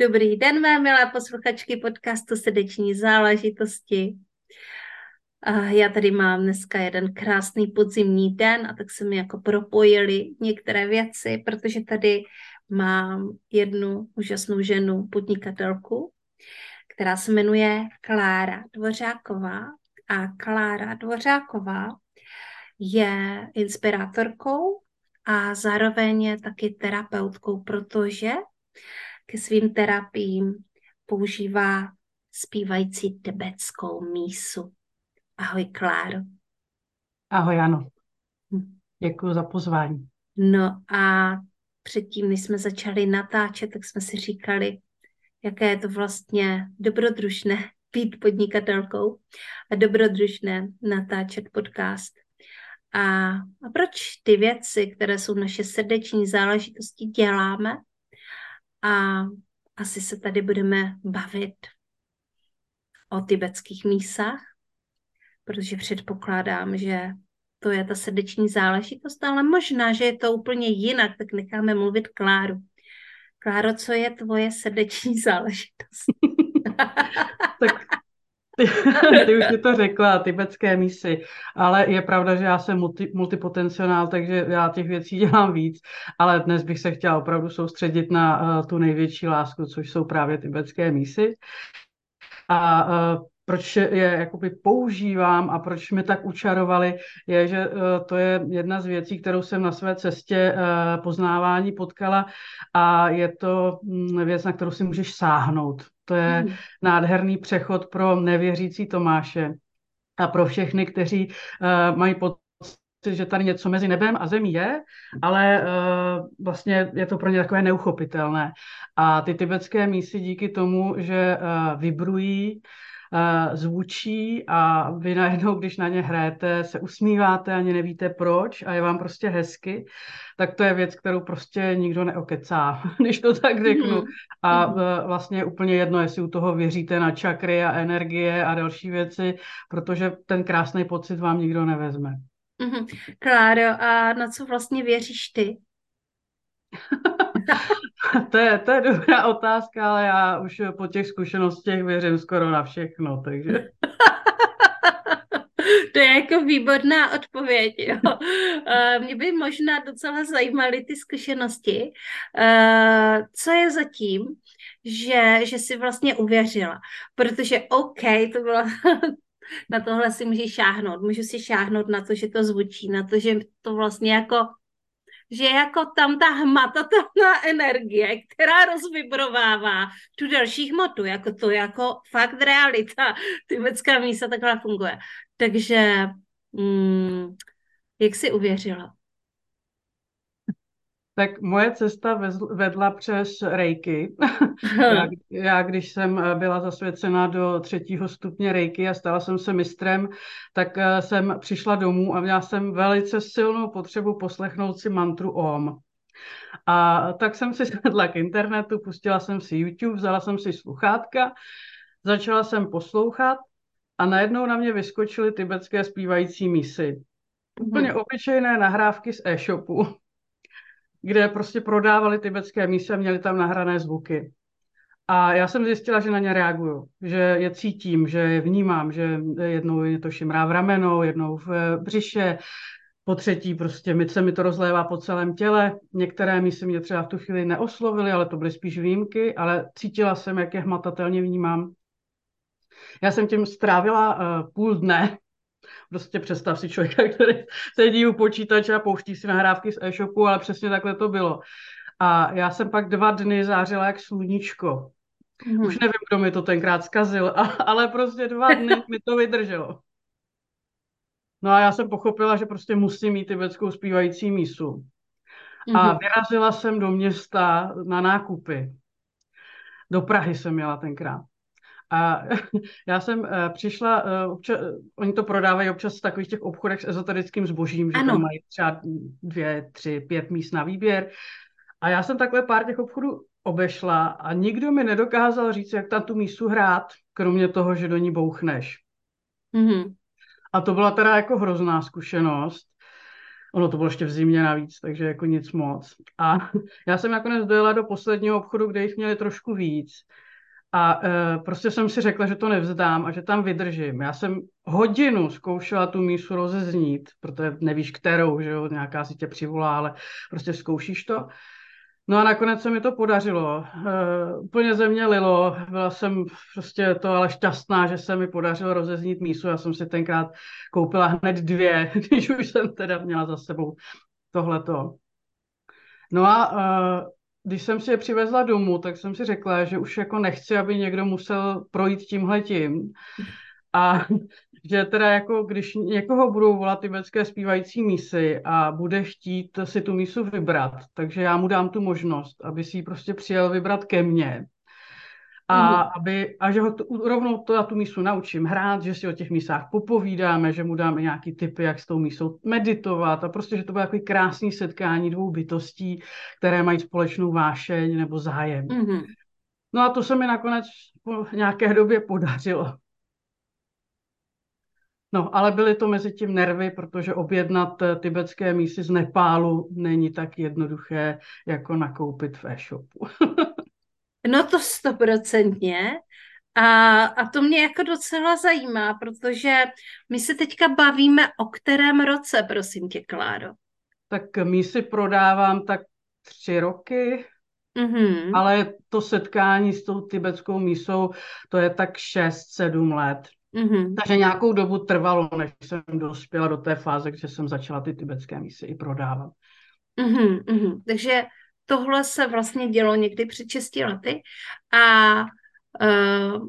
Dobrý den, mé milé posluchačky podcastu Srdeční záležitosti. Já tady mám dneska jeden krásný podzimní den a tak se mi jako propojily některé věci, protože tady mám jednu úžasnou ženu, podnikatelku, která se jmenuje Klára Dvořáková. A Klára Dvořáková je inspirátorkou a zároveň je taky terapeutkou, protože ke svým terapiím používá zpívající tibetskou mísu. Ahoj, Kláro. Ahoj, ano. Hm. Děkuji za pozvání. No a předtím, než jsme začali natáčet, tak jsme si říkali, jaké je to vlastně dobrodružné být podnikatelkou a dobrodružné natáčet podcast. A, a proč ty věci, které jsou naše srdeční záležitosti, děláme a asi se tady budeme bavit o tibetských mísách, protože předpokládám, že to je ta srdeční záležitost, ale možná, že je to úplně jinak, tak necháme mluvit Kláru. Kláro, co je tvoje srdeční záležitost? tak ty, ty už ti to řekla, tibetské mísy, ale je pravda, že já jsem multi, multipotenciál, takže já těch věcí dělám víc, ale dnes bych se chtěla opravdu soustředit na uh, tu největší lásku, což jsou právě tibetské mísy. A uh, proč je jakoby používám a proč mi tak učarovali, je, že uh, to je jedna z věcí, kterou jsem na své cestě uh, poznávání potkala a je to um, věc, na kterou si můžeš sáhnout. To je mm. nádherný přechod pro nevěřící Tomáše a pro všechny, kteří uh, mají pocit, že tady něco mezi nebem a zemí je, ale uh, vlastně je to pro ně takové neuchopitelné. A ty tibetské mísy díky tomu, že uh, vibrují, zvučí a vy najednou, když na ně hrajete, se usmíváte, ani nevíte proč a je vám prostě hezky, tak to je věc, kterou prostě nikdo neokecá, když to tak řeknu. Mm-hmm. A uh, vlastně je úplně jedno, jestli u toho věříte na čakry a energie a další věci, protože ten krásný pocit vám nikdo nevezme. Mm-hmm. Kláro, a na co vlastně věříš ty? to, je, to je dobrá otázka, ale já už po těch zkušenostech věřím skoro na všechno, takže... to je jako výborná odpověď. Jo. Mě by možná docela zajímaly ty zkušenosti. Co je zatím, že, že jsi vlastně uvěřila? Protože OK, to bylo na tohle si můžeš šáhnout. Můžu si šáhnout na to, že to zvučí, na to, že to vlastně jako že jako tam ta hmatatelná energie, která rozvibrovává tu další hmotu, jako to jako fakt realita, tibetská místa takhle funguje. Takže mm, jak jsi uvěřila? Tak moje cesta vedla přes rejky. já, já, když jsem eh, byla zasvěcena do třetího stupně rejky a stala jsem se mistrem, tak eh, jsem přišla domů a měla jsem velice silnou potřebu poslechnout si mantru OM. A tak jsem si sedla k internetu, pustila jsem si YouTube, vzala jsem si sluchátka, začala jsem poslouchat a najednou na mě vyskočily tibetské zpívající. Úplně mhm. obyčejné nahrávky z e-shopu kde prostě prodávali tibetské míse a měli tam nahrané zvuky. A já jsem zjistila, že na ně reaguju, že je cítím, že je vnímám, že jednou je to šimrá v ramenou, jednou v břiše, po třetí prostě mi se mi to rozlévá po celém těle. Některé mísy mě třeba v tu chvíli neoslovily, ale to byly spíš výjimky, ale cítila jsem, jak je hmatatelně vnímám. Já jsem tím strávila uh, půl dne, Prostě představ si člověka, který sedí u počítače a pouští si nahrávky z e-shopu, ale přesně takhle to bylo. A já jsem pak dva dny zářila jak sluníčko. Mm. Už nevím, kdo mi to tenkrát zkazil, ale prostě dva dny mi to vydrželo. No a já jsem pochopila, že prostě musím mít tibetskou zpívající mísu. A mhm. vyrazila jsem do města na nákupy. Do Prahy jsem měla tenkrát. A já jsem uh, přišla, uh, občas, oni to prodávají občas v takových těch obchodech s ezoterickým zbožím, že ano. tam mají třeba dvě, tři, pět míst na výběr. A já jsem takhle pár těch obchodů obešla a nikdo mi nedokázal říct, jak tam tu mísu hrát, kromě toho, že do ní bouchneš. Mm-hmm. A to byla teda jako hrozná zkušenost. Ono to bylo ještě v zimě navíc, takže jako nic moc. A já jsem nakonec dojela do posledního obchodu, kde jich měli trošku víc. A e, prostě jsem si řekla, že to nevzdám a že tam vydržím. Já jsem hodinu zkoušela tu mísu rozeznít, protože nevíš kterou, že jo, nějaká si tě přivolá, ale prostě zkoušíš to. No a nakonec se mi to podařilo. Uh, úplně ze mě lilo. Byla jsem prostě to ale šťastná, že se mi podařilo rozeznít mísu. Já jsem si tenkrát koupila hned dvě, když už jsem teda měla za sebou tohleto. No a uh, když jsem si je přivezla domů, tak jsem si řekla, že už jako nechci, aby někdo musel projít tímhletím. A že teda jako když někoho budou volat tibetské zpívající mísy a bude chtít si tu mísu vybrat, takže já mu dám tu možnost, aby si ji prostě přijel vybrat ke mně. A, mm. aby, a že ho to, rovnou to já tu mísu naučím hrát, že si o těch mísách popovídáme, že mu dáme nějaký tipy, jak s tou mísou meditovat a prostě, že to bude takový krásný setkání dvou bytostí, které mají společnou vášeň nebo zájem. Mm. No a to se mi nakonec po nějaké době podařilo. No, ale byly to mezi tím nervy, protože objednat eh, tibetské mísy z Nepálu není tak jednoduché, jako nakoupit v e-shopu. no to stoprocentně. A, a to mě jako docela zajímá, protože my se teďka bavíme o kterém roce, prosím tě, Kláro. Tak mísy prodávám tak tři roky, mm-hmm. ale to setkání s tou tibetskou mísou, to je tak šest, sedm let. Mm-hmm. Takže nějakou dobu trvalo, než jsem dospěla do té fáze, kde jsem začala ty tibetské misy i prodávat. Mm-hmm, mm-hmm. Takže tohle se vlastně dělo někdy před 6 lety a, uh,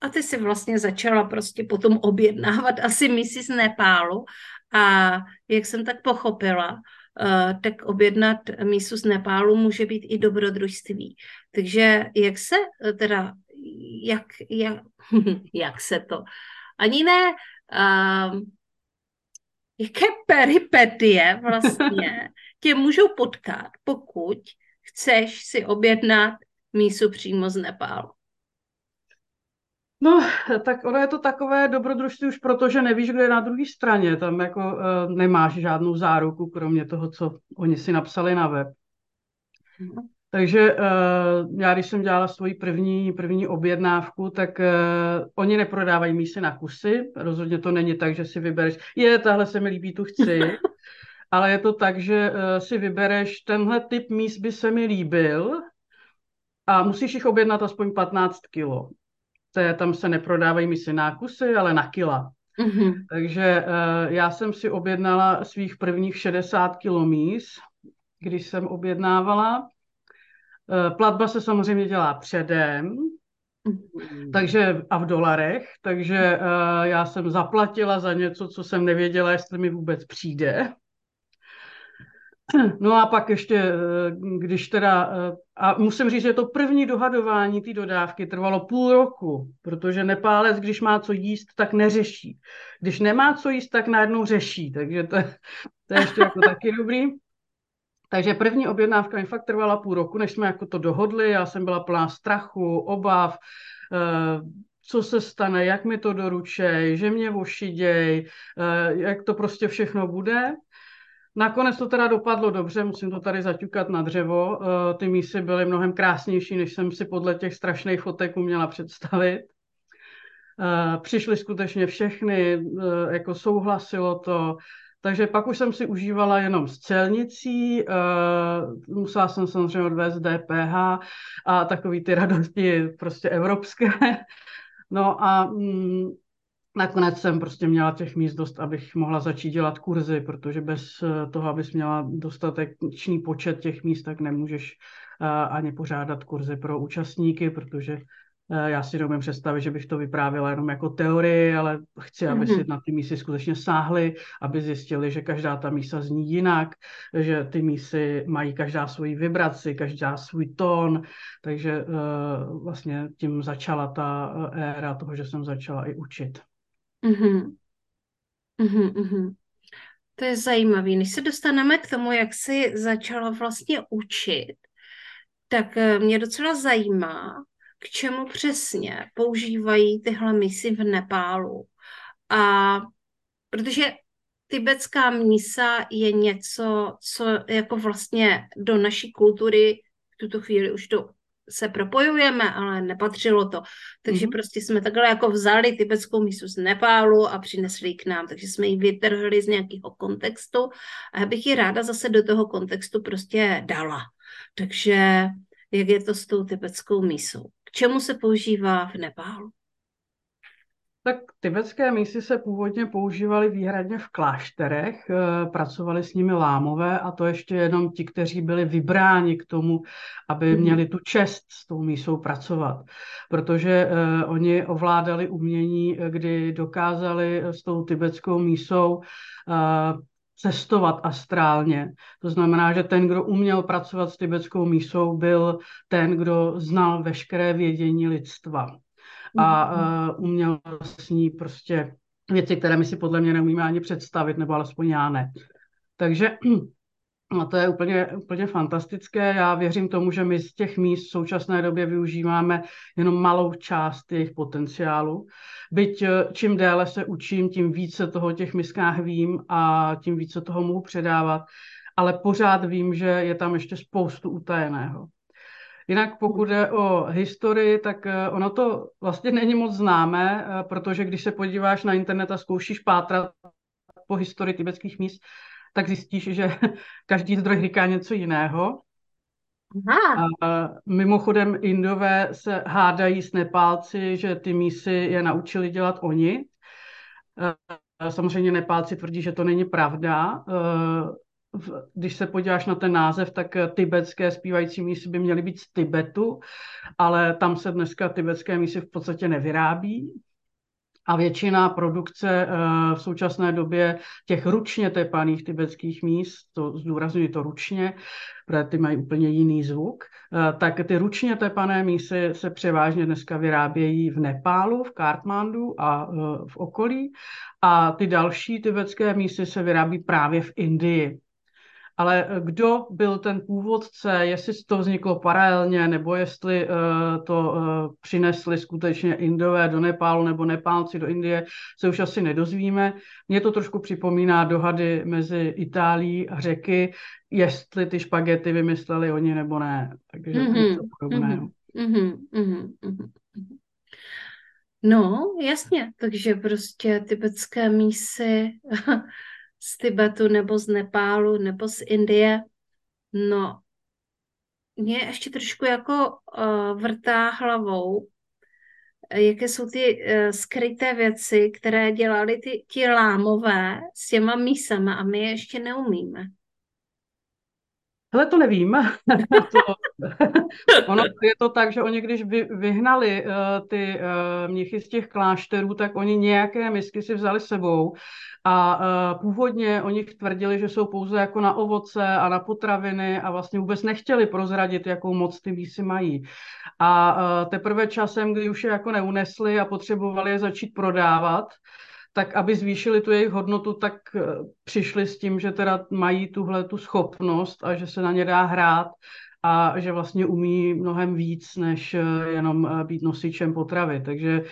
a ty si vlastně začala prostě potom objednávat asi misi z Nepálu a jak jsem tak pochopila, uh, tak objednat mísu z Nepálu může být i dobrodružství. Takže jak se teda jak, jak, jak se to, ani ne, uh, jaké peripetie vlastně tě můžou potkat, pokud chceš si objednat mísu přímo z Nepálu. No, tak ono je to takové dobrodružství už proto, že nevíš, kdo je na druhé straně. Tam jako uh, nemáš žádnou záruku, kromě toho, co oni si napsali na web. No. Takže uh, já, když jsem dělala svoji první, první objednávku, tak uh, oni neprodávají mísy na kusy. Rozhodně to není tak, že si vybereš, je, tahle se mi líbí, tu chci. Ale je to tak, že uh, si vybereš, tenhle typ míst by se mi líbil a musíš jich objednat aspoň 15 kilo. To je, tam se neprodávají mísy na kusy, ale na kila. Mm-hmm. Takže uh, já jsem si objednala svých prvních 60 kilo míz, když jsem objednávala. Eh, platba se samozřejmě dělá předem, mm. takže a v dolarech, takže uh, já jsem zaplatila za něco, co jsem nevěděla, jestli mi vůbec přijde. No a pak ještě, eh, když teda, a musím říct, že to první dohadování té dodávky trvalo půl roku, protože Nepálec, když má co jíst, tak neřeší. Když nemá co jíst, tak najednou řeší, takže to, to je ještě jako taky dobrý. Takže první objednávka mi fakt trvala půl roku, než jsme jako to dohodli. Já jsem byla plná strachu, obav, eh, co se stane, jak mi to doručej, že mě vošiděj, eh, jak to prostě všechno bude. Nakonec to teda dopadlo dobře, musím to tady zaťukat na dřevo. Eh, ty mísy byly mnohem krásnější, než jsem si podle těch strašných fotek uměla představit. Přišly skutečně všechny, jako souhlasilo to. Takže pak už jsem si užívala jenom s celnicí, musela jsem samozřejmě odvést DPH a takový ty radosti prostě evropské. No a mm, nakonec jsem prostě měla těch míst dost, abych mohla začít dělat kurzy, protože bez eh, toho, abys měla dostatečný počet těch míst, tak nemůžeš uh, ani pořádat kurzy pro účastníky, protože Eh, já si neumím představit, že bych to vyprávěla jenom jako teorii, ale chci, aby si mhm. na ty mísy skutečně sáhli, aby zjistili, že každá ta mísa zní jinak, že ty mísy mají každá svoji vibraci, každá svůj tón, takže vlastně tím začala ta eh, éra toho, že jsem začala i učit. Mm-hmm. Mm-hmm. To je zajímavé. Než se dostaneme k tomu, jak jsi začala vlastně učit, tak mě docela zajímá, k čemu přesně používají tyhle misy v Nepálu. A protože tibetská mísa je něco, co jako vlastně do naší kultury v tuto chvíli už to se propojujeme, ale nepatřilo to. Takže mm-hmm. prostě jsme takhle jako vzali tibetskou mísu z Nepálu a přinesli ji k nám, takže jsme ji vytrhli z nějakého kontextu a já bych ji ráda zase do toho kontextu prostě dala. Takže jak je to s tou tibetskou mísou? K čemu se používá v Nepálu? Tak tibetské mísy se původně používaly výhradně v klášterech, eh, pracovali s nimi lámové a to ještě jenom ti, kteří byli vybráni k tomu, aby mhm. měli tu čest s tou mísou pracovat. Protože uh, oni ovládali umění, eh, kdy dokázali s tou tibetskou mísou cestovat astrálně. To znamená, že ten, kdo uměl pracovat s tibetskou mísou, byl ten, kdo znal veškeré vědění lidstva a uh, uměl s ní prostě věci, které my si podle mě neumíme ani představit, nebo alespoň já ne. Takže a to je úplně, úplně fantastické. Já věřím tomu, že my z těch míst v současné době využíváme jenom malou část jejich potenciálu. Byť eh, čím déle se učím, tím více toho těch miskách vím a tím více toho mohu předávat, ale pořád vím, že je tam ještě spoustu utajeného. Jinak pokud je o historii, tak eh, ono to vlastně není moc známé, eh, protože když se podíváš na internet a zkoušíš pátrat po historii tibetských míst, tak zjistíš, že každý zdroj říká něco jiného. Aha. A mimochodem Indové se hádají s Nepálci, že ty mísy je naučili dělat oni. Samozřejmě Nepálci tvrdí, že to není pravda. Když se podíváš na ten název, tak tibetské zpívající mísy by měly být z Tibetu, ale tam se dneska tibetské mísy v podstatě nevyrábí. A většina produkce eh, v současné době těch ručně tepaných tibetských míst, to zdůraznuju to ručně, protože ty mají úplně jiný zvuk, eh, tak ty ručně tepané mísy se převážně dneska vyrábějí v Nepálu, v Kartmandu a eh, v okolí. A ty další tibetské mísy se vyrábí právě v Indii ale eh, kdo byl ten původce, jestli to vzniklo paralelně, nebo jestli uh, to uh, přinesli skutečně Indové do Nepálu nebo Nepálci do Indie, se už asi nedozvíme. Mně to trošku připomíná dohady mezi Itálií a Řeky, jestli ty špagety vymysleli oni nebo ne. Takže mm-hmm, něco podobného. Mm-hmm, mm-hmm, mm-hmm. No, jasně, takže prostě tibetské mísy z Tibetu nebo z Nepálu nebo z Indie. No, mě ještě trošku jako uh, vrtá hlavou, jaké jsou ty uh, skryté věci, které dělali ty, ti lámové s těma mísama a my je ještě neumíme. Hele, to nevím. to, ono je to tak, že oni když vy, vyhnali uh, ty uh, mnichy z těch klášterů, tak oni nějaké misky si vzali sebou a uh, původně oni tvrdili, že jsou pouze jako na ovoce a na potraviny a vlastně vůbec nechtěli prozradit, jakou moc ty mísy mají. A uh, teprve časem, kdy už je jako neunesli a potřebovali je začít prodávat, tak aby zvýšili tu jejich hodnotu, tak eh, přišli s tím, že teda mají tuhle tu schopnost a že se na ně dá hrát a že vlastně umí mnohem víc, než eh, jenom eh, být nosičem potravy. Takže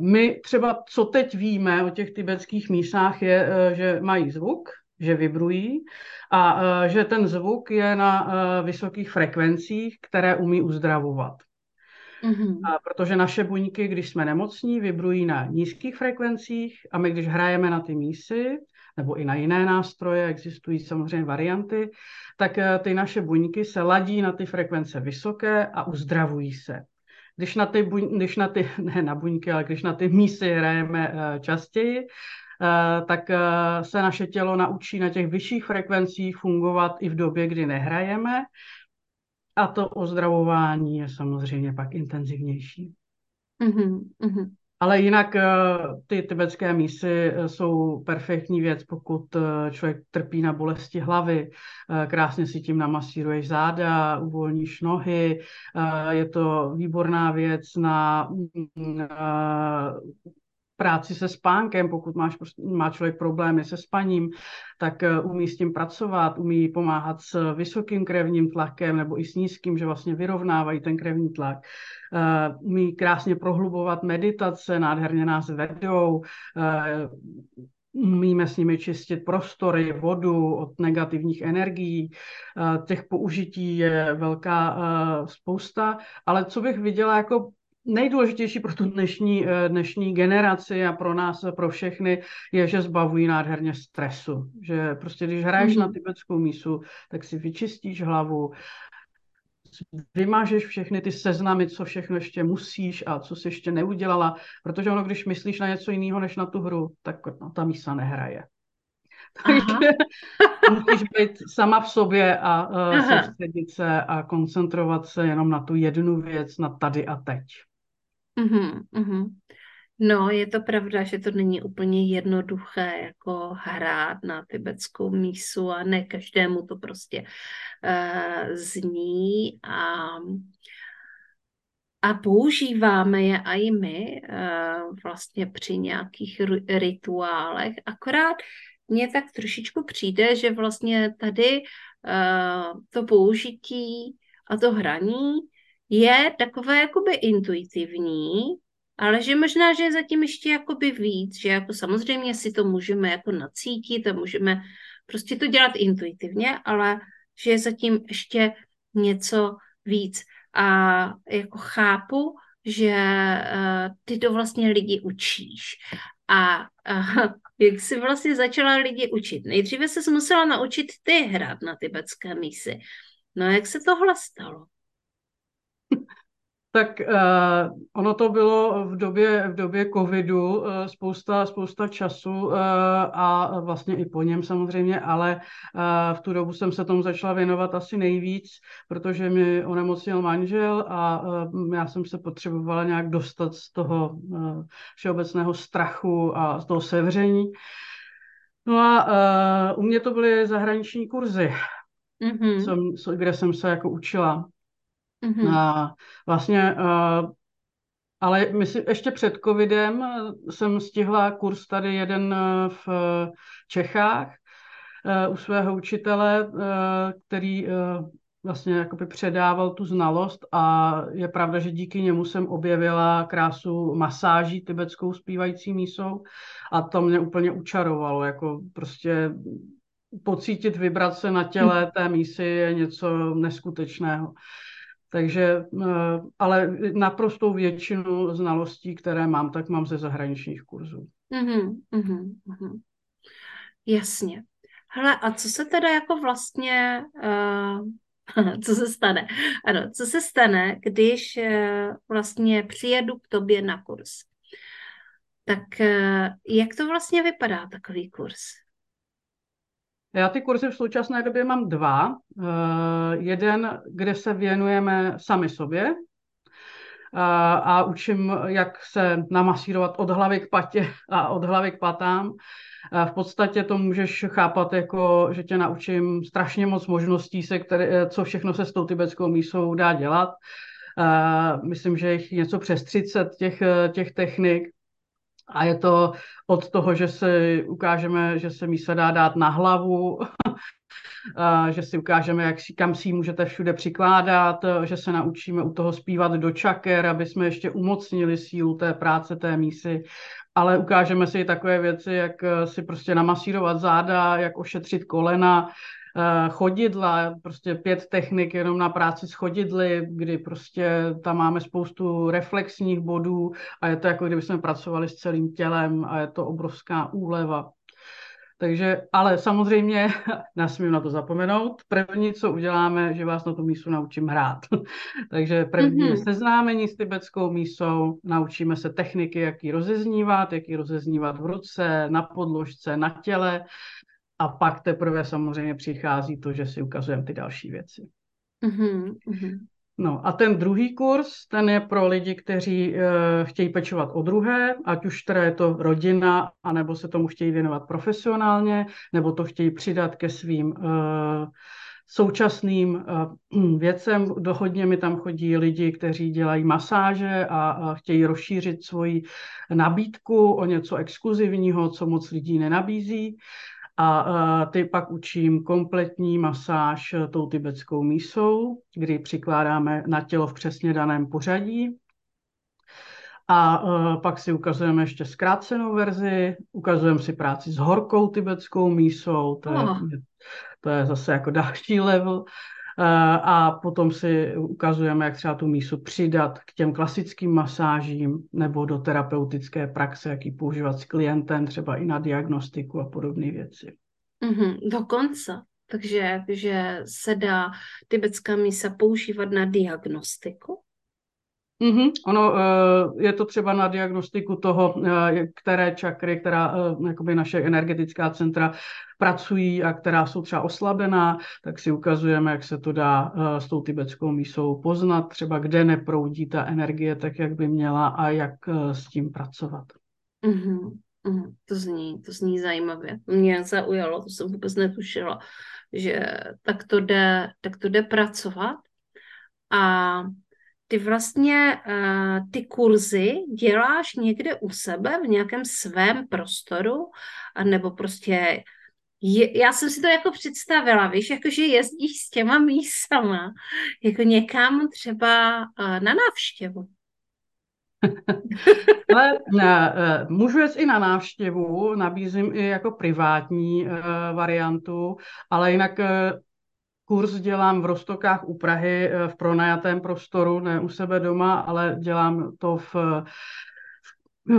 my třeba, co teď víme o těch tibetských mísách, je, že mají zvuk, že vibrují a že ten zvuk je na vysokých frekvencích, které umí uzdravovat. Mm-hmm. A protože naše buňky, když jsme nemocní, vibrují na nízkých frekvencích a my, když hrajeme na ty mísy, nebo i na jiné nástroje, existují samozřejmě varianty, tak eh, ty naše buňky se ladí na ty frekvence vysoké a uzdravují se. Když na ty, buň, když na ty ne na buňky, ale když na ty mísy hrajeme eh, častěji, eh, tak se naše tělo naučí na těch vyšších frekvencích fungovat i v době, kdy nehrajeme a to ozdravování je samozřejmě pak intenzivnější. Mm-hmm, mm-hmm. Ale jinak eh, ty tibetské mísy eh, jsou perfektní věc, pokud eh, člověk trpí na bolesti hlavy, krásně si tím namasíruješ záda, uvolníš nohy, je to výborná věc na práci se spánkem, pokud máš, prostě, má člověk problémy se spaním, tak umí s tím pracovat, umí pomáhat s vysokým krevním tlakem nebo i s nízkým, že vlastně vyrovnávají ten krevní tlak. Eh, umí krásně prohlubovat meditace, nádherně nás vedou, eh, umíme s nimi čistit prostory, vodu od negativních energií. Eh, těch použití je velká spousta, ale co bych viděla jako nejdůležitější pro tu dnešní, dnešní generaci a pro nás, pro všechny, je, že zbavují nádherně stresu. Že prostě, když hraješ mm-hmm. na tibetskou mísu, tak si vyčistíš hlavu, vymážeš všechny ty seznamy, co všechno ještě musíš a co jsi ještě neudělala, protože ono, když myslíš na něco jiného než na tu hru, tak no, ta mísa nehraje. Takže musíš být sama v sobě a uh, soustředit se a koncentrovat se jenom na tu jednu věc, na tady a teď. Uh-huh, uh-huh. No, je to pravda, že to není úplně jednoduché jako hrát na tibetskou mísu a ne každému to prostě uh, zní a a používáme je i my uh, vlastně při nějakých rituálech. Akorát mně tak trošičku přijde, že vlastně tady uh, to použití a to hraní je takové jakoby intuitivní, ale že možná, že je zatím ještě jakoby víc, že jako samozřejmě si to můžeme jako nacítit a můžeme prostě to dělat intuitivně, ale že je zatím ještě něco víc. A jako chápu, že uh, ty to vlastně lidi učíš. A uh, jak jsi vlastně začala lidi učit? Nejdříve se musela naučit ty hrát na tibetské mísy. No jak se tohle stalo? Tak uh, ono to bylo v době, v době covidu uh, spousta, spousta času uh, a vlastně i po něm samozřejmě, ale uh, v tu dobu jsem se tomu začala věnovat asi nejvíc, protože mi onemocněl manžel a uh, já jsem se potřebovala nějak dostat z toho uh, všeobecného strachu a z toho sevření. No a uh, u mě to byly zahraniční kurzy, mm-hmm. jsem, kde jsem se jako učila. Mm-hmm. A vlastně, ale myslím, ještě před covidem jsem stihla kurz tady jeden v Čechách u svého učitele, který vlastně jakoby předával tu znalost a je pravda, že díky němu jsem objevila krásu masáží tibetskou zpívající mísou a to mě úplně učarovalo, jako prostě pocítit vibrace na těle té mísy je něco neskutečného. Takže, eh, ale naprostou většinu znalostí, které mám, tak mám ze zahraničních kurzů. Mm-hmm, mm-hmm. Jasně. Hele, a co se teda jako vlastně, uh, co se stane? Ano, co se stane, když uh, vlastně přijedu k tobě na kurz? Tak uh, jak to vlastně vypadá, takový kurz? Já ty kurzy v současné době mám dva. Uh, jeden, kde se věnujeme sami sobě uh, a učím, jak se namasírovat od hlavy k patě a od hlavy k patám. Uh, v podstatě to můžeš chápat jako, že tě naučím strašně moc možností, se které, co všechno se s tou tibetskou mísou dá dělat. Myslím, že jich něco přes 30 těch, těch technik. A je to od toho, že si ukážeme, že se mísa dá dát na hlavu, že si ukážeme, jak si, kam si ji můžete všude přikládat, že se naučíme u toho zpívat do čaker, aby jsme ještě umocnili sílu té práce, té mísy, ale ukážeme si i takové věci, jak si prostě namasírovat záda, jak ošetřit kolena, chodidla, prostě pět technik jenom na práci s chodidly, kdy prostě tam máme spoustu reflexních bodů a je to jako kdyby jsme pracovali s celým tělem a je to obrovská úleva. Takže, ale samozřejmě nesmím na to zapomenout. První, co uděláme, že vás na tu mísu naučím hrát. Takže první mm-hmm. seznámení s tibetskou mísou, naučíme se techniky, jak ji rozeznívat, jak ji rozeznívat v ruce, na podložce, na těle, a pak teprve samozřejmě přichází to, že si ukazujeme ty další věci. Mm-hmm. No a ten druhý kurz, ten je pro lidi, kteří e, chtějí pečovat o druhé, ať už teda je to rodina, anebo se tomu chtějí věnovat profesionálně, nebo to chtějí přidat ke svým e, současným e, věcem. Dohodně mi tam chodí lidi, kteří dělají masáže a, a chtějí rozšířit svoji nabídku o něco exkluzivního, co moc lidí nenabízí. A ty pak učím kompletní masáž tou tibetskou mísou, kdy přikládáme na tělo v přesně daném pořadí. A pak si ukazujeme ještě zkrácenou verzi, ukazujeme si práci s horkou tibetskou mísou, to je, oh. to je zase jako další level. Eh, a potom si ukazujeme, jak třeba tu mísu přidat k těm klasickým masážím nebo do terapeutické praxe, jak ji používat s klientem, třeba i na diagnostiku a podobné věci. Mm-hmm, dokonce. Takže že se dá tibetská mísa používat na diagnostiku? Mm-hmm. Ono uh, je to třeba na diagnostiku toho, uh, které čakry, která uh, jakoby naše energetická centra pracují a která jsou třeba oslabená, tak si ukazujeme, jak se to dá s tou tibetskou mísou poznat, třeba kde neproudí ta energie tak, jak by měla a jak s tím pracovat. Mm-hmm. Mm, to zní, to zní zajímavě. Mě zaujalo, to jsem vůbec netušila, že tak to jde, tak to jde pracovat. A ty vlastně uh, ty kurzy děláš někde u sebe v nějakém svém prostoru, nebo prostě je, já jsem si to jako představila, víš, jako že jezdíš s těma mísama, jako někam třeba uh, na návštěvu. Ale ne, eh, můžu jet i na návštěvu, nabízím i jako privátní variantu, ale jinak Kurz dělám v Rostokách u Prahy v pronajatém prostoru, ne u sebe doma, ale dělám to v,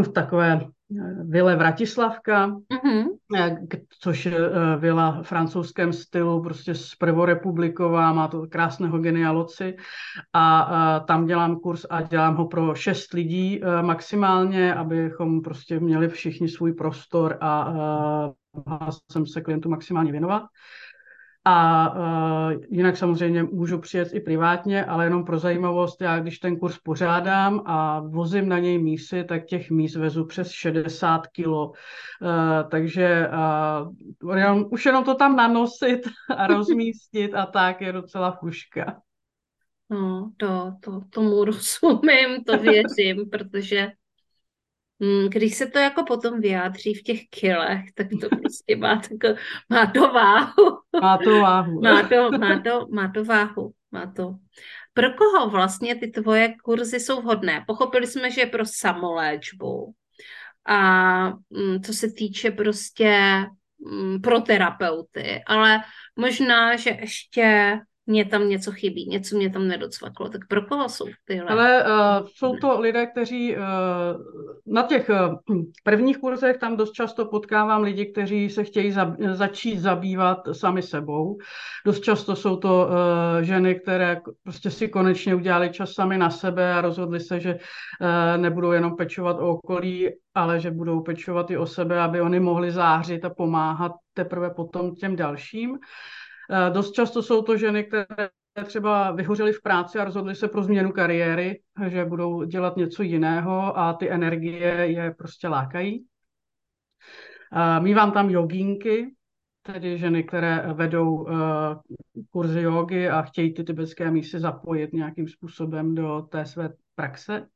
v takové vile Vratislavka, mm-hmm. což je vila v francouzském stylu, prostě z prvorepubliková, má to krásného genialoci a, a tam dělám kurz a dělám ho pro šest lidí maximálně, abychom prostě měli všichni svůj prostor a, a mohla jsem se klientu maximálně věnovat. A uh, jinak samozřejmě můžu přijet i privátně, ale jenom pro zajímavost, já když ten kurz pořádám a vozím na něj mísy, tak těch míst vezu přes 60 kilo. Uh, takže uh, jenom, už jenom to tam nanosit a rozmístit a tak je docela fuška. No, to, to, tomu rozumím, to věřím, protože Mm, když se to jako potom vyjádří v těch kilech, tak to prostě má, tako, má to váhu. Má to váhu. má, to, má, to, má to váhu. Má to. Pro koho vlastně ty tvoje kurzy jsou vhodné? Pochopili jsme, že je pro samoléčbu. A mm, co se týče prostě mm, pro terapeuty, ale možná, že ještě mě tam něco chybí, něco mě tam nedocvaklo. Tak pro koho jsou tyhle? Ale uh, jsou to lidé, kteří uh, na těch uh, prvních kurzech tam dost často potkávám lidi, kteří se chtějí za, začít zabývat sami sebou. Dost často jsou to uh, ženy, které prostě si konečně udělali čas sami na sebe a rozhodli se, že uh, nebudou jenom pečovat o okolí, ale že budou pečovat i o sebe, aby oni mohli zářit a pomáhat teprve potom těm dalším. Eh, dost často jsou to ženy, které třeba vyhořely v práci a rozhodly se pro změnu kariéry, že budou dělat něco jiného a ty energie je prostě lákají. Eh, mývám tam jogínky, tedy ženy, které vedou eh, kurzy jogy a chtějí ty tibetské mísy zapojit nějakým způsobem do té své praxe.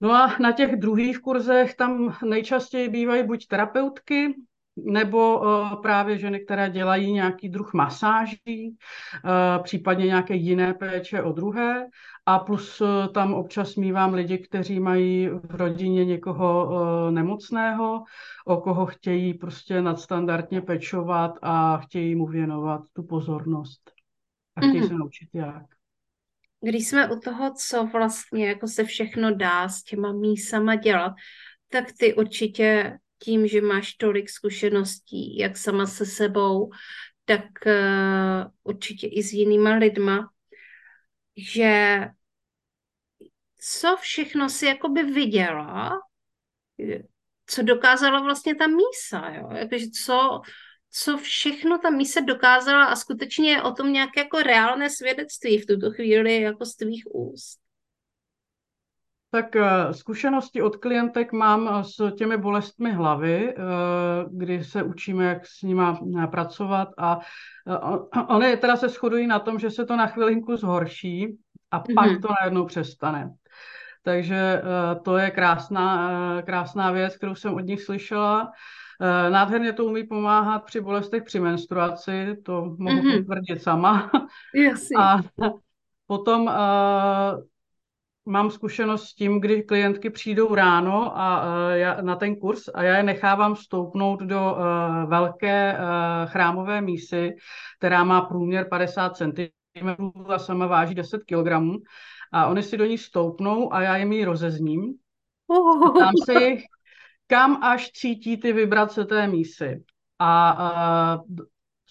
No a na těch druhých kurzech tam nejčastěji bývají buď terapeutky, nebo uh, právě ženy, které dělají nějaký druh masáží, uh, případně nějaké jiné péče o druhé. A plus uh, tam občas mývám lidi, kteří mají v rodině někoho nemocného, o koho chtějí prostě nadstandardně pečovat a chtějí mu věnovat tu pozornost. A chtějí mm-hmm. se naučit jak. Když jsme u toho, co vlastně jako se všechno dá s těma mísama dělat, tak ty určitě tím, že máš tolik zkušeností, jak sama se sebou, tak uh, určitě i s jinýma lidma, že co všechno si jakoby viděla, co dokázala vlastně ta mísa, jo? Jakože co, co všechno ta mise dokázala a skutečně o tom nějaké jako reálné svědectví v tuto chvíli jako z tvých úst. Tak eh, zkušenosti od klientek mám eh, s těmi bolestmi hlavy, eh, kdy se učíme, jak s nima pracovat a oni teda se shodují na tom, že se to na chvilinku zhorší a pak mm-hmm. to najednou přestane. Takže to je krásná, krásná věc, kterou jsem od nich slyšela. Nádherně to umí pomáhat při bolestech při menstruaci, to mohu mm-hmm. potvrdit sama. Jasně. A potom mám zkušenost s tím, kdy klientky přijdou ráno a uh, já, na ten kurz a já je nechávám stoupnout do uh, velké uh, chrámové mísy, která má průměr 50 cm a sama váží 10 kg. A oni si do ní stoupnou a já jim ji rozezním. Tam se jich, kam až cítí ty vibrace té mísy. A uh,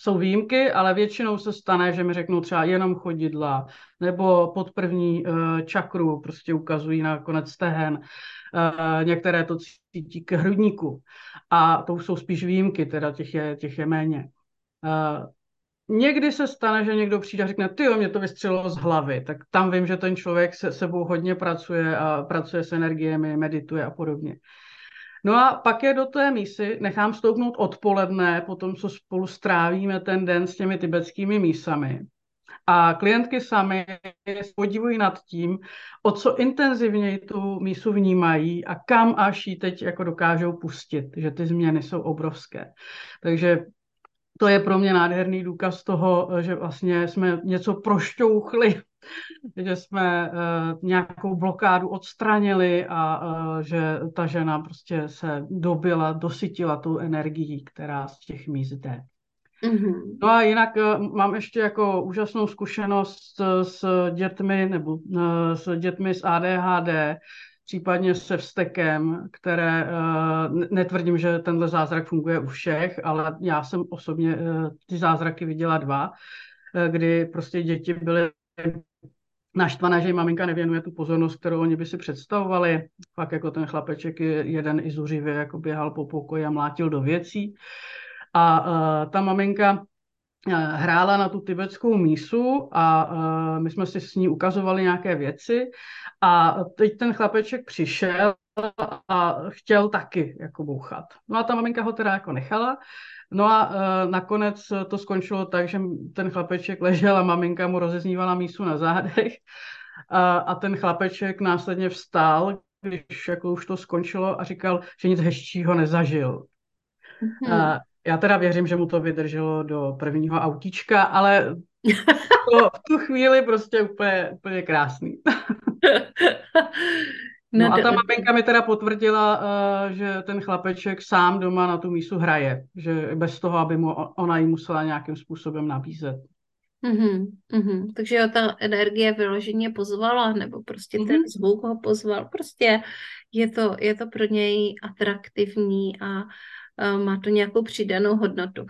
jsou výjimky, ale většinou se stane, že mi řeknou třeba jenom chodidla, nebo pod první uh, čakru prostě ukazují na konec stehen. Uh, některé to cítí k hrudníku. A to už jsou spíš výjimky, teda těch je, těch je méně. Uh, Někdy se stane, že někdo přijde a řekne, ty jo, mě to vystřelilo z hlavy, tak tam vím, že ten člověk se sebou hodně pracuje a pracuje s energiemi, medituje a podobně. No a pak je do té mísy nechám stoupnout odpoledne, potom co spolu strávíme ten den s těmi tibetskými mísami. A klientky sami podivují nad tím, o co intenzivněji tu mísu vnímají a kam až ji teď jako dokážou pustit, že ty změny jsou obrovské. Takže to je pro mě nádherný důkaz toho, že vlastně jsme něco prošťouchli že jsme uh, nějakou blokádu odstranili a uh, že ta žena prostě se dobila, dosytila tu energií, která z těch míst jde. Mm-hmm. No a jinak uh, mám ještě jako úžasnou zkušenost s dětmi nebo uh, s dětmi s ADHD, případně se vstekem, které uh, netvrdím, že tenhle zázrak funguje u všech, ale já jsem osobně ty zázraky viděla dva, kdy prostě děti byly naštvané, že jim maminka nevěnuje tu pozornost, kterou oni by si představovali. Fakt jako ten chlapeček jeden i zuřivě jako běhal po pokoji a mlátil do věcí. A uh, ta maminka uh, hrála na tu tibetskou mísu a uh, my jsme si s ní ukazovali nějaké věci a teď ten chlapeček přišel a chtěl taky jako bouchat. No a ta maminka ho teda jako nechala No a uh, nakonec to skončilo tak, že ten chlapeček ležel a maminka mu rozeznívala mísu na zádech a, a ten chlapeček následně vstál, když jako už to skončilo a říkal, že nic hezčího nezažil. Mm-hmm. A já teda věřím, že mu to vydrželo do prvního autíčka, ale to v tu chvíli prostě úplně, úplně krásný. No, no a ta maminka mi teda potvrdila, uh, že ten chlapeček sám doma na tu mísu hraje, že bez toho, aby mu ona jí musela nějakým způsobem nabízet. Mm-hmm, mm-hmm. Takže jo, ta energie vyloženě pozvala, nebo prostě mm-hmm. ten zvuk ho pozval. Prostě je to, je to pro něj atraktivní a uh, má to nějakou přidanou hodnotu.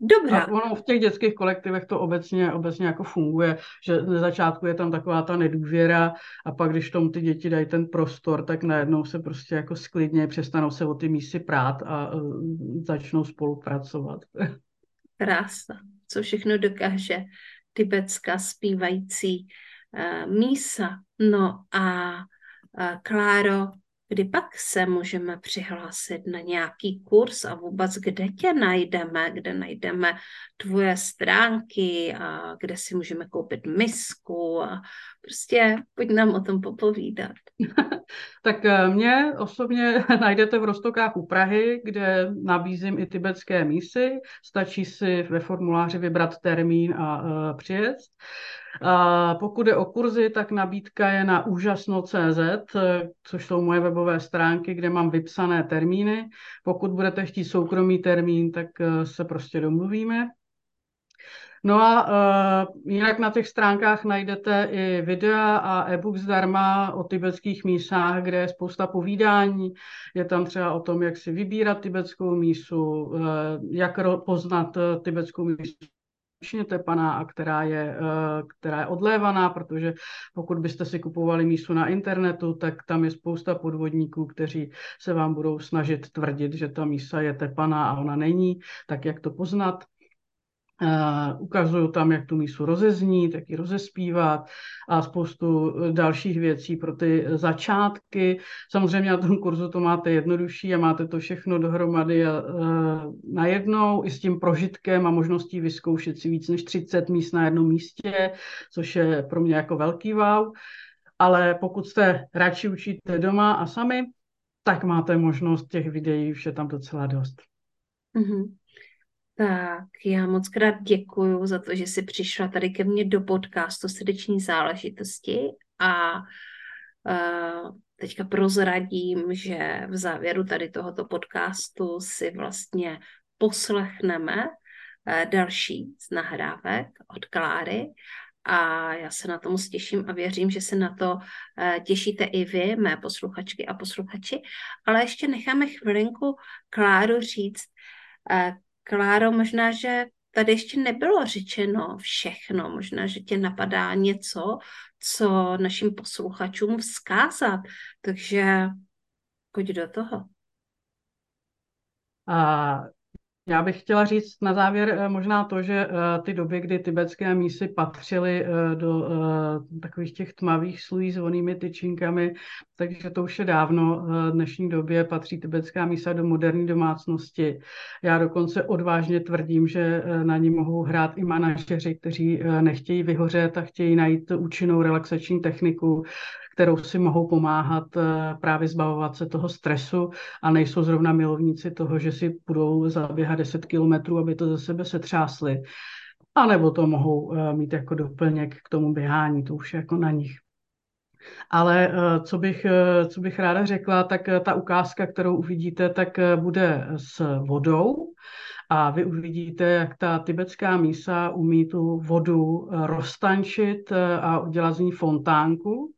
Dobrá. A ono v těch dětských kolektivech to obecně, obecně jako funguje, že na začátku je tam taková ta nedůvěra a pak, když tomu ty děti dají ten prostor, tak najednou se prostě jako sklidně přestanou se o ty mísy prát a uh, začnou spolupracovat. Krása. Co všechno dokáže tibetská zpívající uh, mísa. No a uh, Kláro, kdy pak se můžeme přihlásit na nějaký kurz a vůbec kde tě najdeme, kde najdeme tvoje stránky a kde si můžeme koupit misku a prostě pojď nám o tom popovídat. tak eh, mě osobně najdete v Rostokách u Prahy, kde nabízím i tibetské mísy. Stačí si ve formuláři vybrat termín a uh, přijet. A pokud je o kurzy, tak nabídka je na úžasno.cz, což jsou moje webové stránky, kde mám vypsané termíny. Pokud budete chtít soukromý termín, tak eh, se prostě domluvíme. No a uh, jinak na těch stránkách najdete i videa a e-book zdarma o tibetských mísách, kde je spousta povídání. Je tam třeba o tom, jak si vybírat tibetskou mísu, uh, jak poznat tibetskou mísu ručně tepaná a která je, eh, která je odlévaná, protože pokud byste si kupovali mísu na internetu, tak tam je spousta podvodníků, kteří se vám budou snažit tvrdit, že ta mísa je tepaná a ona není, tak jak to poznat. Uh, ukazuju tam, jak tu mísu rozeznít, jak ji rozespívat a spoustu dalších věcí pro ty začátky. Samozřejmě na tom kurzu to máte jednodušší a máte to všechno dohromady uh, najednou i s tím prožitkem a možností vyzkoušet si víc než 30 míst na jednom místě, což je pro mě jako velký wow. Ale pokud jste radši učíte doma a sami, tak máte možnost těch videí, už je tam docela dost. Mm-hmm. Tak já moc krát děkuju za to, že jsi přišla tady ke mně do podcastu srdeční záležitosti a uh, teďka prozradím, že v závěru tady tohoto podcastu si vlastně poslechneme uh, další z nahrávek od Kláry a já se na to moc těším a věřím, že se na to uh, těšíte i vy, mé posluchačky a posluchači, ale ještě necháme chvilinku Kláru říct, Kláro, možná, že tady ještě nebylo řečeno všechno, možná, že tě napadá něco, co našim posluchačům vzkázat, takže pojď do toho. A já bych chtěla říct na závěr eh, možná to, že eh, ty doby, kdy tibetské mísy patřily eh, do takových těch tmavých slují s vonými tyčinkami, takže to už je dávno. V dnešní době patří tibetská mísa do moderní domácnosti. Já dokonce odvážně tvrdím, že na ní mohou hrát i manažeři, kteří nechtějí vyhořet a chtějí najít účinnou relaxační techniku, kterou si mohou pomáhat eh, právě zbavovat se toho stresu a nejsou zrovna milovníci toho, že si budou zaběhat 10 kilometrů, aby to ze sebe setřásli. A nebo to mohou eh, mít jako doplněk k tomu běhání, to už je jako na nich. Ale eh, co bych, co bych ráda řekla, tak ta ukázka, kterou uvidíte, tak bude s vodou a vy uvidíte, jak ta tibetská mísa umí tu vodu roztančit a udělat z ní fontánku.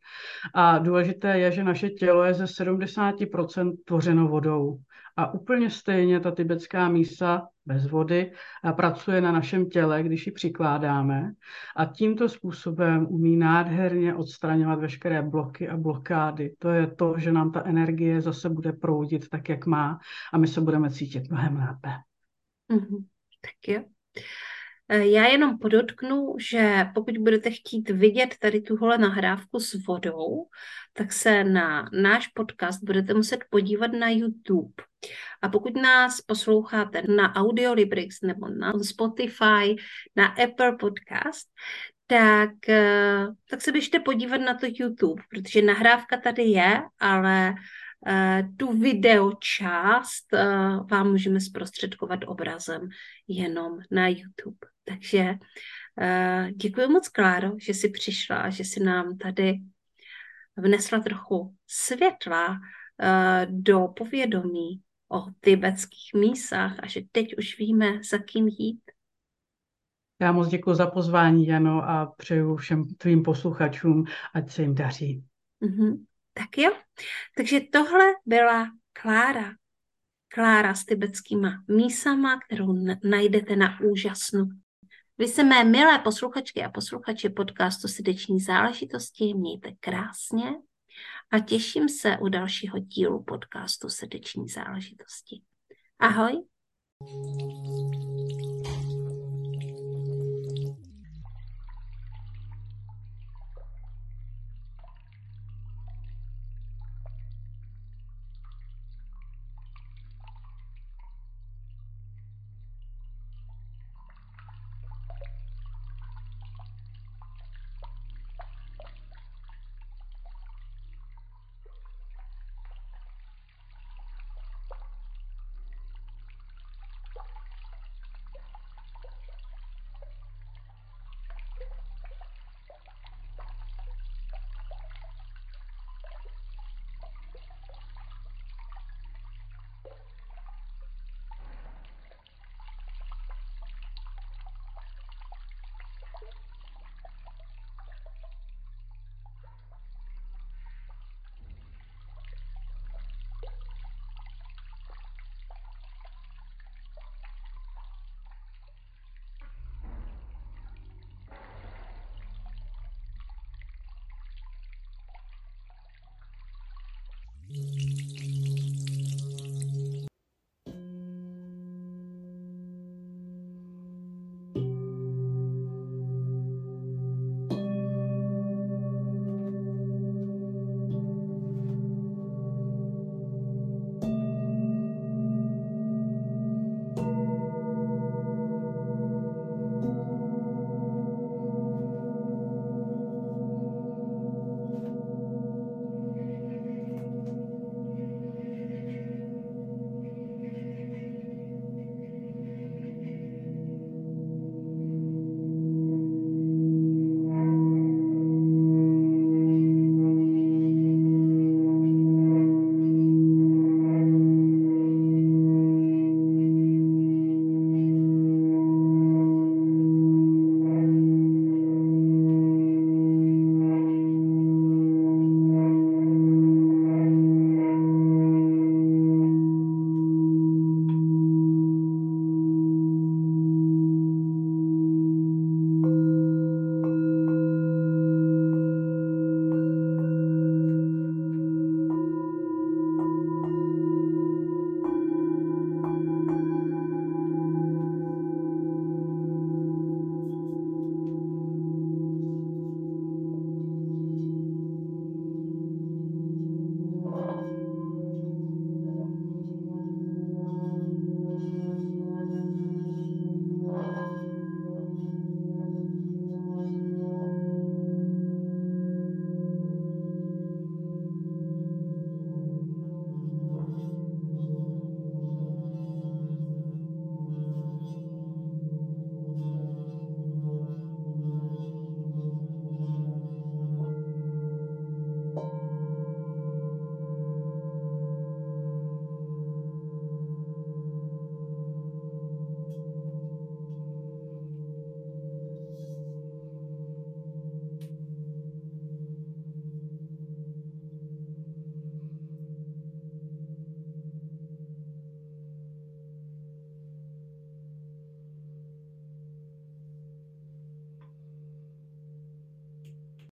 A důležité je, že naše tělo je ze 70% tvořeno vodou. A úplně stejně ta tibetská mísa bez vody pracuje na našem těle, když ji přikládáme. A tímto způsobem umí nádherně odstraňovat veškeré bloky a blokády. To je to, že nám ta energie zase bude proudit tak, jak má a my se budeme cítit mnohem lépe. Mm-hmm. Tak jo. E, já jenom podotknu, že pokud budete chtít vidět tady tuhle nahrávku s vodou, tak se na náš podcast budete muset podívat na YouTube. A pokud nás posloucháte na Audiolibrix nebo na Spotify, na Apple Podcast, tak, e, tak se běžte podívat na to YouTube, protože nahrávka tady je, ale tu videočást eh, vám můžeme zprostředkovat obrazem jenom na YouTube. Takže eh, děkuji moc, Kláro, že jsi přišla a že jsi nám tady vnesla trochu světla do povědomí o tibetských mísách a že teď už víme, za kým jít. Já moc děkuji za pozvání, Jano, a přeju všem tvým posluchačům, ať se jim daří. Mm-hmm. Tak jo, takže tohle byla Klára. Klára s tibetskýma mísama, kterou najdete na úžasnu. Vy se mé milé posluchačky a posluchači podcastu Srdeční záležitosti, mějte krásně a těším se u dalšího dílu podcastu Srdeční záležitosti. Ahoj!